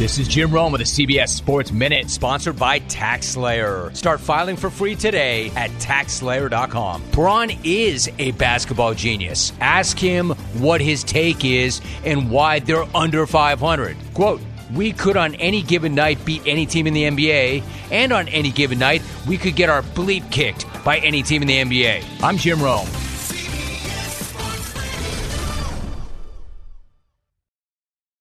This is Jim Rome with the CBS Sports Minute, sponsored by TaxSlayer. Start filing for free today at TaxSlayer.com. Bron is a basketball genius. Ask him what his take is and why they're under 500. Quote, we could on any given night beat any team in the NBA, and on any given night, we could get our bleep kicked by any team in the NBA. I'm Jim Rome.